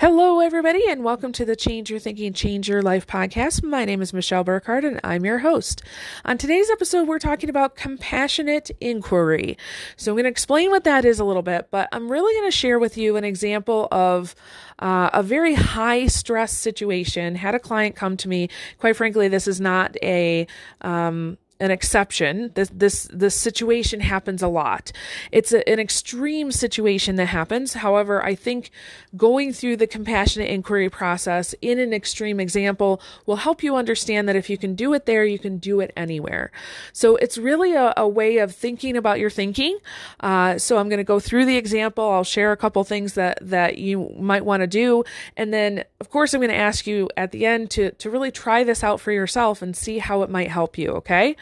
Hello, everybody, and welcome to the Change Your Thinking, Change Your Life podcast. My name is Michelle Burkhardt, and I'm your host. On today's episode, we're talking about compassionate inquiry. So, I'm going to explain what that is a little bit, but I'm really going to share with you an example of uh, a very high stress situation. Had a client come to me. Quite frankly, this is not a um, an exception. This this this situation happens a lot. It's a, an extreme situation that happens. However, I think going through the compassionate inquiry process in an extreme example will help you understand that if you can do it there, you can do it anywhere. So it's really a, a way of thinking about your thinking. Uh, so I'm going to go through the example. I'll share a couple things that that you might want to do, and then of course I'm going to ask you at the end to to really try this out for yourself and see how it might help you. Okay.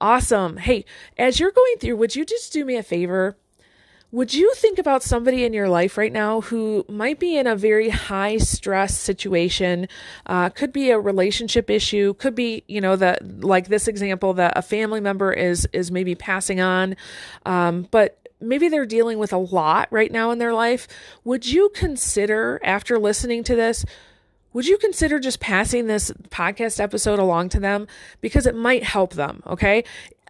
Awesome. Hey, as you're going through, would you just do me a favor? Would you think about somebody in your life right now who might be in a very high stress situation? Uh, could be a relationship issue. Could be, you know, that like this example that a family member is is maybe passing on, um, but maybe they're dealing with a lot right now in their life. Would you consider after listening to this? Would you consider just passing this podcast episode along to them? Because it might help them okay?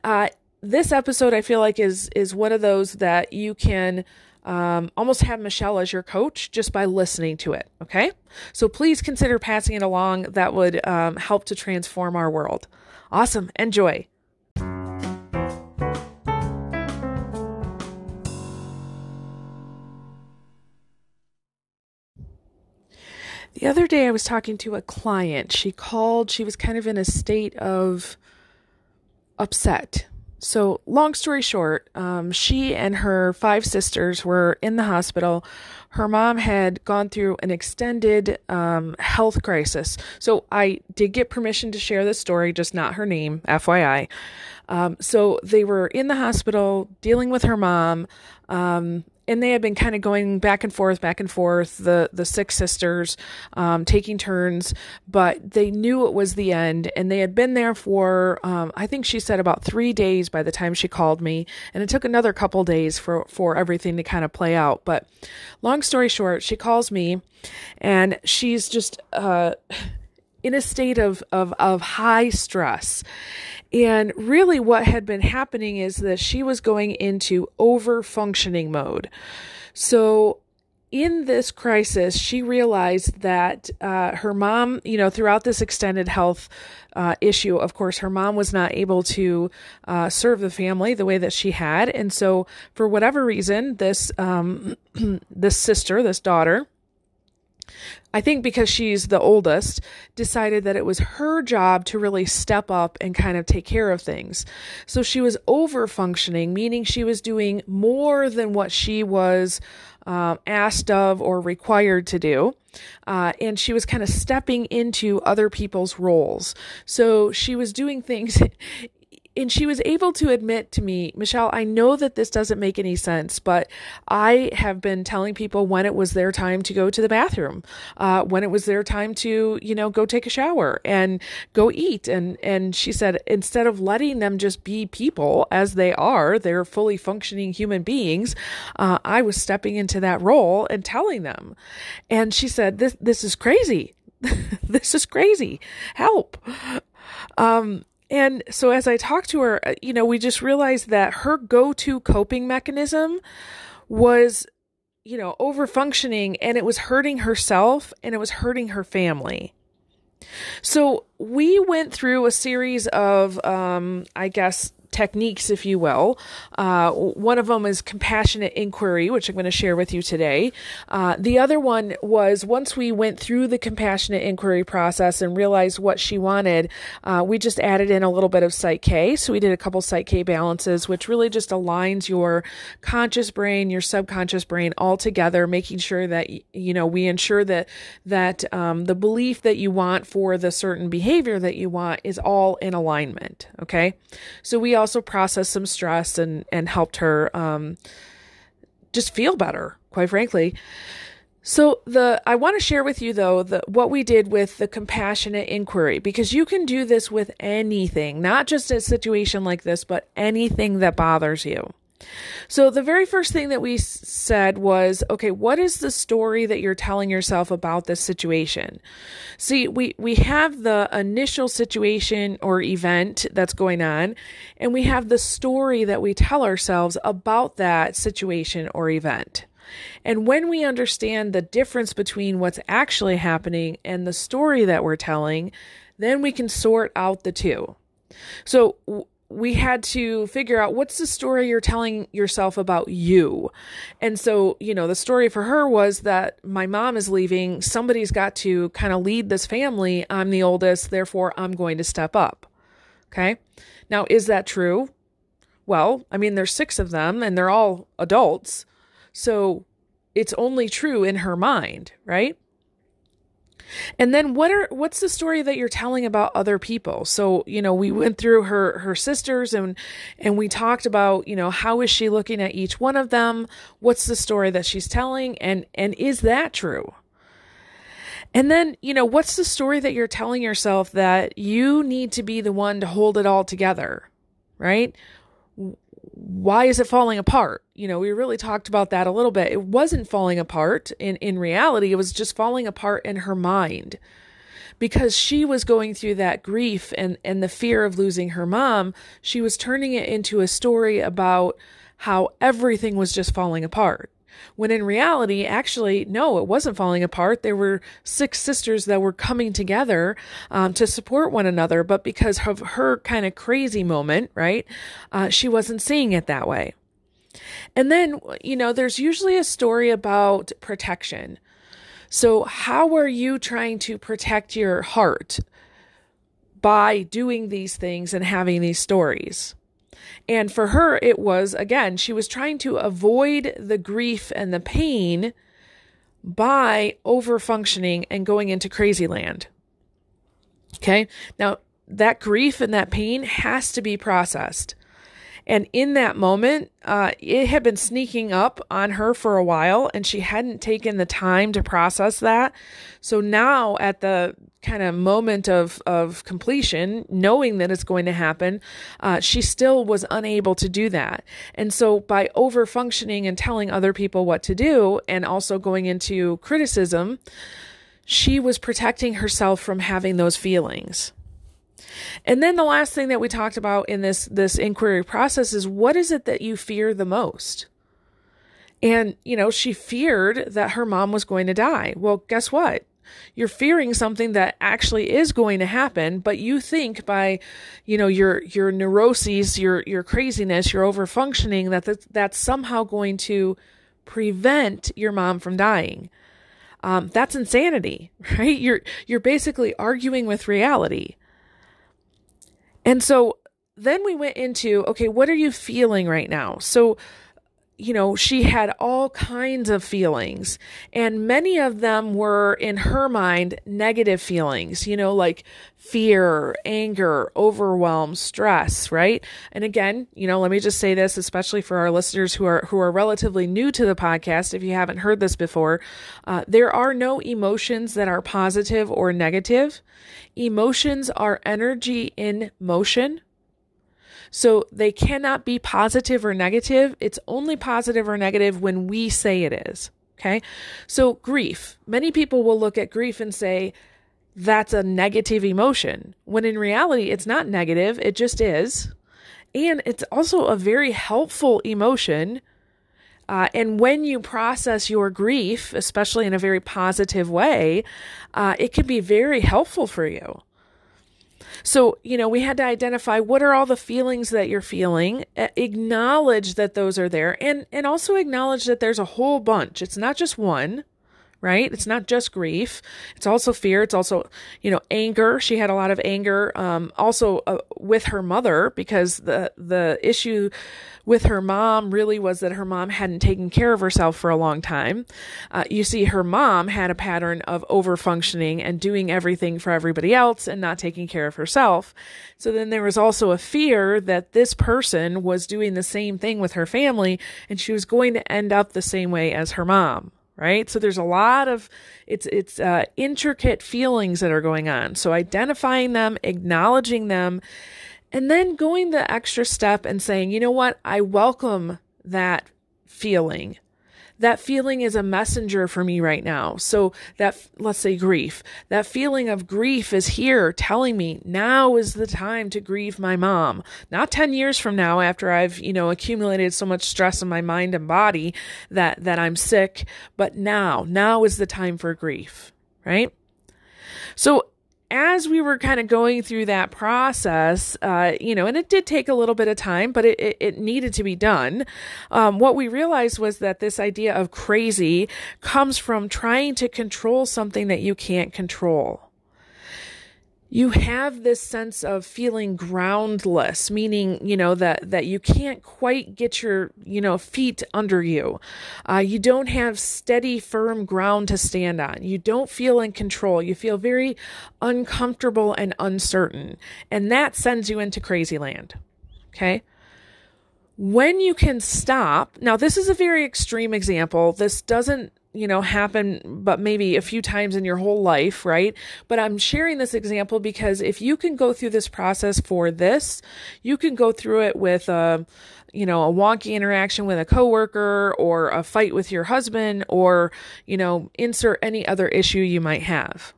Uh, this episode i feel like is is one of those that you can um, almost have michelle as your coach just by listening to it okay? So please consider passing it along. That would um, help to transform our world. Awesome. Enjoy The other day, I was talking to a client. She called, she was kind of in a state of upset. So, long story short, um, she and her five sisters were in the hospital. Her mom had gone through an extended um, health crisis. So, I did get permission to share this story, just not her name, FYI. Um, so, they were in the hospital dealing with her mom. And they had been kind of going back and forth, back and forth. The the six sisters um, taking turns, but they knew it was the end, and they had been there for um, I think she said about three days by the time she called me, and it took another couple days for for everything to kind of play out. But long story short, she calls me, and she's just. Uh, in a state of, of, of high stress. And really, what had been happening is that she was going into over functioning mode. So, in this crisis, she realized that uh, her mom, you know, throughout this extended health uh, issue, of course, her mom was not able to uh, serve the family the way that she had, and so for whatever reason, this um, this sister, this daughter, I think because she's the oldest, decided that it was her job to really step up and kind of take care of things. So she was over functioning, meaning she was doing more than what she was um, asked of or required to do. Uh, and she was kind of stepping into other people's roles. So she was doing things and she was able to admit to me, Michelle, I know that this doesn't make any sense, but I have been telling people when it was their time to go to the bathroom, uh, when it was their time to, you know, go take a shower and go eat. And, and she said, instead of letting them just be people as they are, they're fully functioning human beings. Uh, I was stepping into that role and telling them. And she said, this, this is crazy. this is crazy. Help. Um, and so as I talked to her, uh, you know, we just realized that her go-to coping mechanism was you know, over functioning and it was hurting herself and it was hurting her family. So we went through a series of, um, I guess, techniques, if you will. Uh, one of them is compassionate inquiry, which I'm going to share with you today. Uh, the other one was once we went through the compassionate inquiry process and realized what she wanted, uh, we just added in a little bit of Psych K. So we did a couple Psych K balances, which really just aligns your conscious brain, your subconscious brain all together, making sure that you know we ensure that that um, the belief that you want for the certain behavior that you want is all in alignment. Okay, so we also processed some stress and and helped her um, just feel better, quite frankly. So the I want to share with you though the what we did with the compassionate inquiry because you can do this with anything, not just a situation like this, but anything that bothers you. So, the very first thing that we said was okay, what is the story that you're telling yourself about this situation? See, we, we have the initial situation or event that's going on, and we have the story that we tell ourselves about that situation or event. And when we understand the difference between what's actually happening and the story that we're telling, then we can sort out the two. So, we had to figure out what's the story you're telling yourself about you. And so, you know, the story for her was that my mom is leaving. Somebody's got to kind of lead this family. I'm the oldest, therefore, I'm going to step up. Okay. Now, is that true? Well, I mean, there's six of them and they're all adults. So it's only true in her mind, right? And then what are what's the story that you're telling about other people? So, you know, we went through her her sisters and and we talked about, you know, how is she looking at each one of them? What's the story that she's telling and and is that true? And then, you know, what's the story that you're telling yourself that you need to be the one to hold it all together? Right? Why is it falling apart? You know, we really talked about that a little bit. It wasn't falling apart in, in reality, it was just falling apart in her mind because she was going through that grief and, and the fear of losing her mom. She was turning it into a story about how everything was just falling apart. When in reality, actually, no, it wasn't falling apart. There were six sisters that were coming together um, to support one another, but because of her kind of crazy moment, right, uh, she wasn't seeing it that way. And then, you know, there's usually a story about protection. So, how are you trying to protect your heart by doing these things and having these stories? And for her, it was again, she was trying to avoid the grief and the pain by over functioning and going into crazy land. Okay. Now, that grief and that pain has to be processed. And in that moment, uh, it had been sneaking up on her for a while, and she hadn't taken the time to process that. So now, at the kind of moment of of completion, knowing that it's going to happen, uh, she still was unable to do that. And so, by over functioning and telling other people what to do, and also going into criticism, she was protecting herself from having those feelings. And then the last thing that we talked about in this this inquiry process is what is it that you fear the most? And you know, she feared that her mom was going to die. Well, guess what? You're fearing something that actually is going to happen, but you think by, you know, your your neuroses, your your craziness, your overfunctioning that that's, somehow going to prevent your mom from dying. Um, that's insanity, right? You're you're basically arguing with reality. And so then we went into okay, what are you feeling right now? So, you know, she had all kinds of feelings, and many of them were in her mind negative feelings, you know, like fear, anger, overwhelm, stress, right? And again, you know, let me just say this, especially for our listeners who are who are relatively new to the podcast, if you haven't heard this before, uh, there are no emotions that are positive or negative. Emotions are energy in motion. So they cannot be positive or negative. It's only positive or negative when we say it is. Okay. So grief, many people will look at grief and say, that's a negative emotion, when in reality, it's not negative, it just is. And it's also a very helpful emotion. Uh, and when you process your grief, especially in a very positive way, uh, it can be very helpful for you. So, you know, we had to identify what are all the feelings that you're feeling, uh, acknowledge that those are there, and, and also acknowledge that there's a whole bunch. It's not just one right? It's not just grief. It's also fear. It's also, you know, anger. She had a lot of anger, um, also uh, with her mother because the, the issue with her mom really was that her mom hadn't taken care of herself for a long time. Uh, you see, her mom had a pattern of over functioning and doing everything for everybody else and not taking care of herself. So then there was also a fear that this person was doing the same thing with her family and she was going to end up the same way as her mom right? So there's a lot of it's it's uh, intricate feelings that are going on. So identifying them acknowledging them and then going the extra step and saying you know what? I welcome that feeling that feeling is a messenger for me right now. So that, let's say grief, that feeling of grief is here telling me now is the time to grieve my mom. Not 10 years from now after I've, you know, accumulated so much stress in my mind and body that, that I'm sick, but now, now is the time for grief, right? So as we were kind of going through that process, uh, you know, and it did take a little bit of time, but it, it, it needed to be done. Um, what we realized was that this idea of crazy comes from trying to control something that you can't control you have this sense of feeling groundless meaning you know that that you can't quite get your you know feet under you. Uh, you don't have steady firm ground to stand on. You don't feel in control. You feel very uncomfortable and uncertain. And that sends you into crazy land. Okay? When you can stop now this is a very extreme example. This doesn't you know, happen, but maybe a few times in your whole life, right? But I'm sharing this example because if you can go through this process for this, you can go through it with a, you know, a wonky interaction with a coworker or a fight with your husband or, you know, insert any other issue you might have.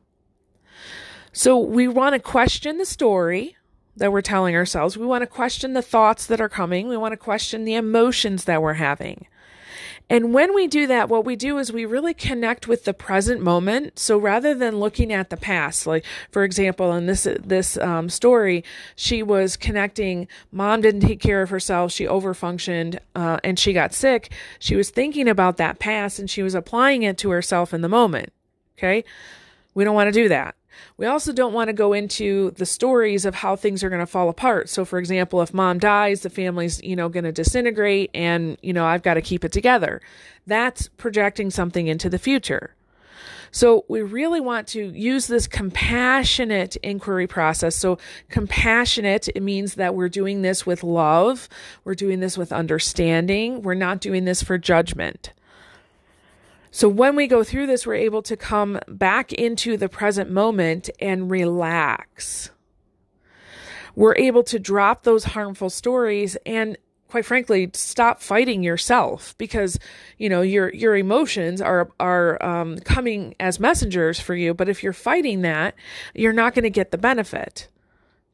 So we want to question the story that we're telling ourselves. We want to question the thoughts that are coming. We want to question the emotions that we're having. And when we do that, what we do is we really connect with the present moment. So rather than looking at the past, like for example, in this this um, story, she was connecting. Mom didn't take care of herself. She overfunctioned, uh, and she got sick. She was thinking about that past, and she was applying it to herself in the moment. Okay, we don't want to do that. We also don't want to go into the stories of how things are going to fall apart. So, for example, if mom dies, the family's, you know, going to disintegrate and, you know, I've got to keep it together. That's projecting something into the future. So we really want to use this compassionate inquiry process. So compassionate, it means that we're doing this with love. We're doing this with understanding. We're not doing this for judgment. So when we go through this, we're able to come back into the present moment and relax. We're able to drop those harmful stories and quite frankly stop fighting yourself because you know your your emotions are are um, coming as messengers for you. But if you're fighting that you're not going to get the benefit.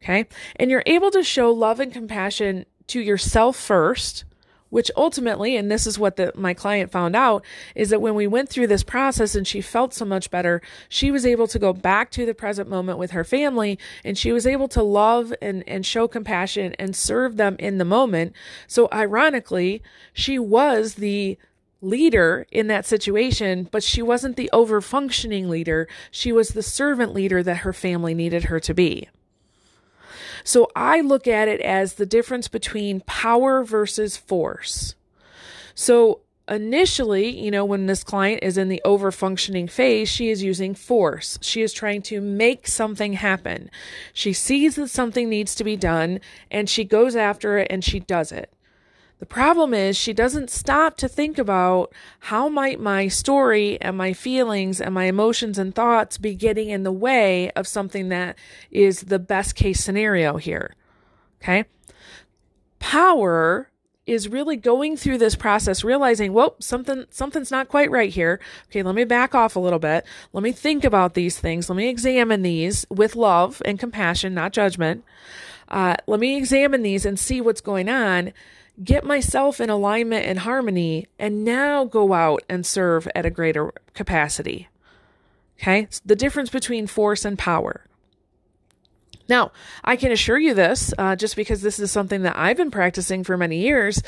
Okay? And you're able to show love and compassion to yourself first which ultimately and this is what the, my client found out is that when we went through this process and she felt so much better she was able to go back to the present moment with her family and she was able to love and, and show compassion and serve them in the moment so ironically she was the leader in that situation, but she wasn't the over functioning leader. She was the servant leader that her family needed her to be. So I look at it as the difference between power versus force. So initially, you know, when this client is in the over functioning phase, she is using force. She is trying to make something happen. She sees that something needs to be done and she goes after it and she does it. The problem is she doesn't stop to think about how might my story and my feelings and my emotions and thoughts be getting in the way of something that is the best case scenario here. Okay? Power is really going through this process realizing, whoa, something something's not quite right here. Okay, let me back off a little bit. Let me think about these things. Let me examine these with love and compassion, not judgment. Uh, let me examine these and see what's going on get myself in alignment and harmony, and now go out and serve at a greater capacity. Okay? It's the difference between force and power. Now, I can assure you this, uh, just because this is something that I've been practicing for many years,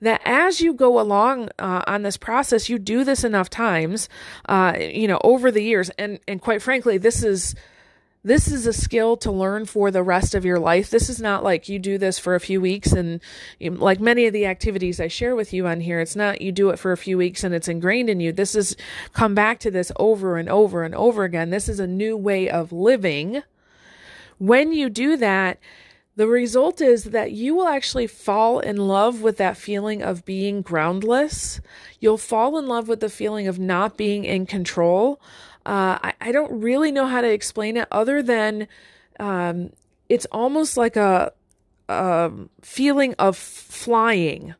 that as you go along uh, on this process, you do this enough times, uh, you know, over the years, and and quite frankly, this is this is a skill to learn for the rest of your life. This is not like you do this for a few weeks and like many of the activities I share with you on here, it's not you do it for a few weeks and it's ingrained in you. This is come back to this over and over and over again. This is a new way of living. When you do that, the result is that you will actually fall in love with that feeling of being groundless. You'll fall in love with the feeling of not being in control uh, I, I don't really know how to explain it other than um, it's almost like a, a feeling of flying.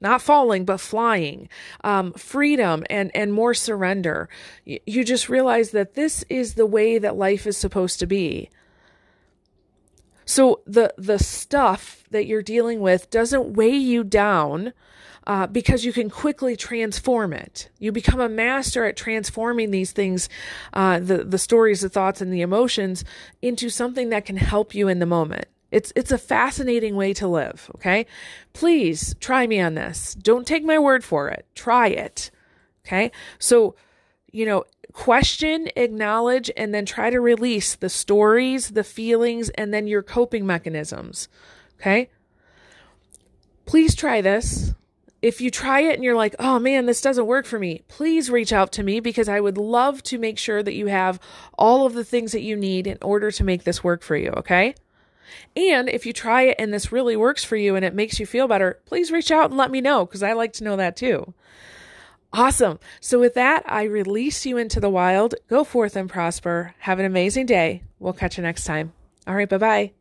not falling, but flying, um, freedom and, and more surrender. You just realize that this is the way that life is supposed to be. So the, the stuff that you're dealing with doesn't weigh you down uh, because you can quickly transform it. You become a master at transforming these things, uh, the, the stories, the thoughts, and the emotions into something that can help you in the moment. It's it's a fascinating way to live, okay? Please try me on this. Don't take my word for it. Try it. Okay? So, you know, question, acknowledge and then try to release the stories, the feelings and then your coping mechanisms. Okay? Please try this. If you try it and you're like, oh man, this doesn't work for me, please reach out to me because I would love to make sure that you have all of the things that you need in order to make this work for you, okay? And if you try it and this really works for you and it makes you feel better, please reach out and let me know because I like to know that too. Awesome. So, with that, I release you into the wild. Go forth and prosper. Have an amazing day. We'll catch you next time. All right. Bye bye.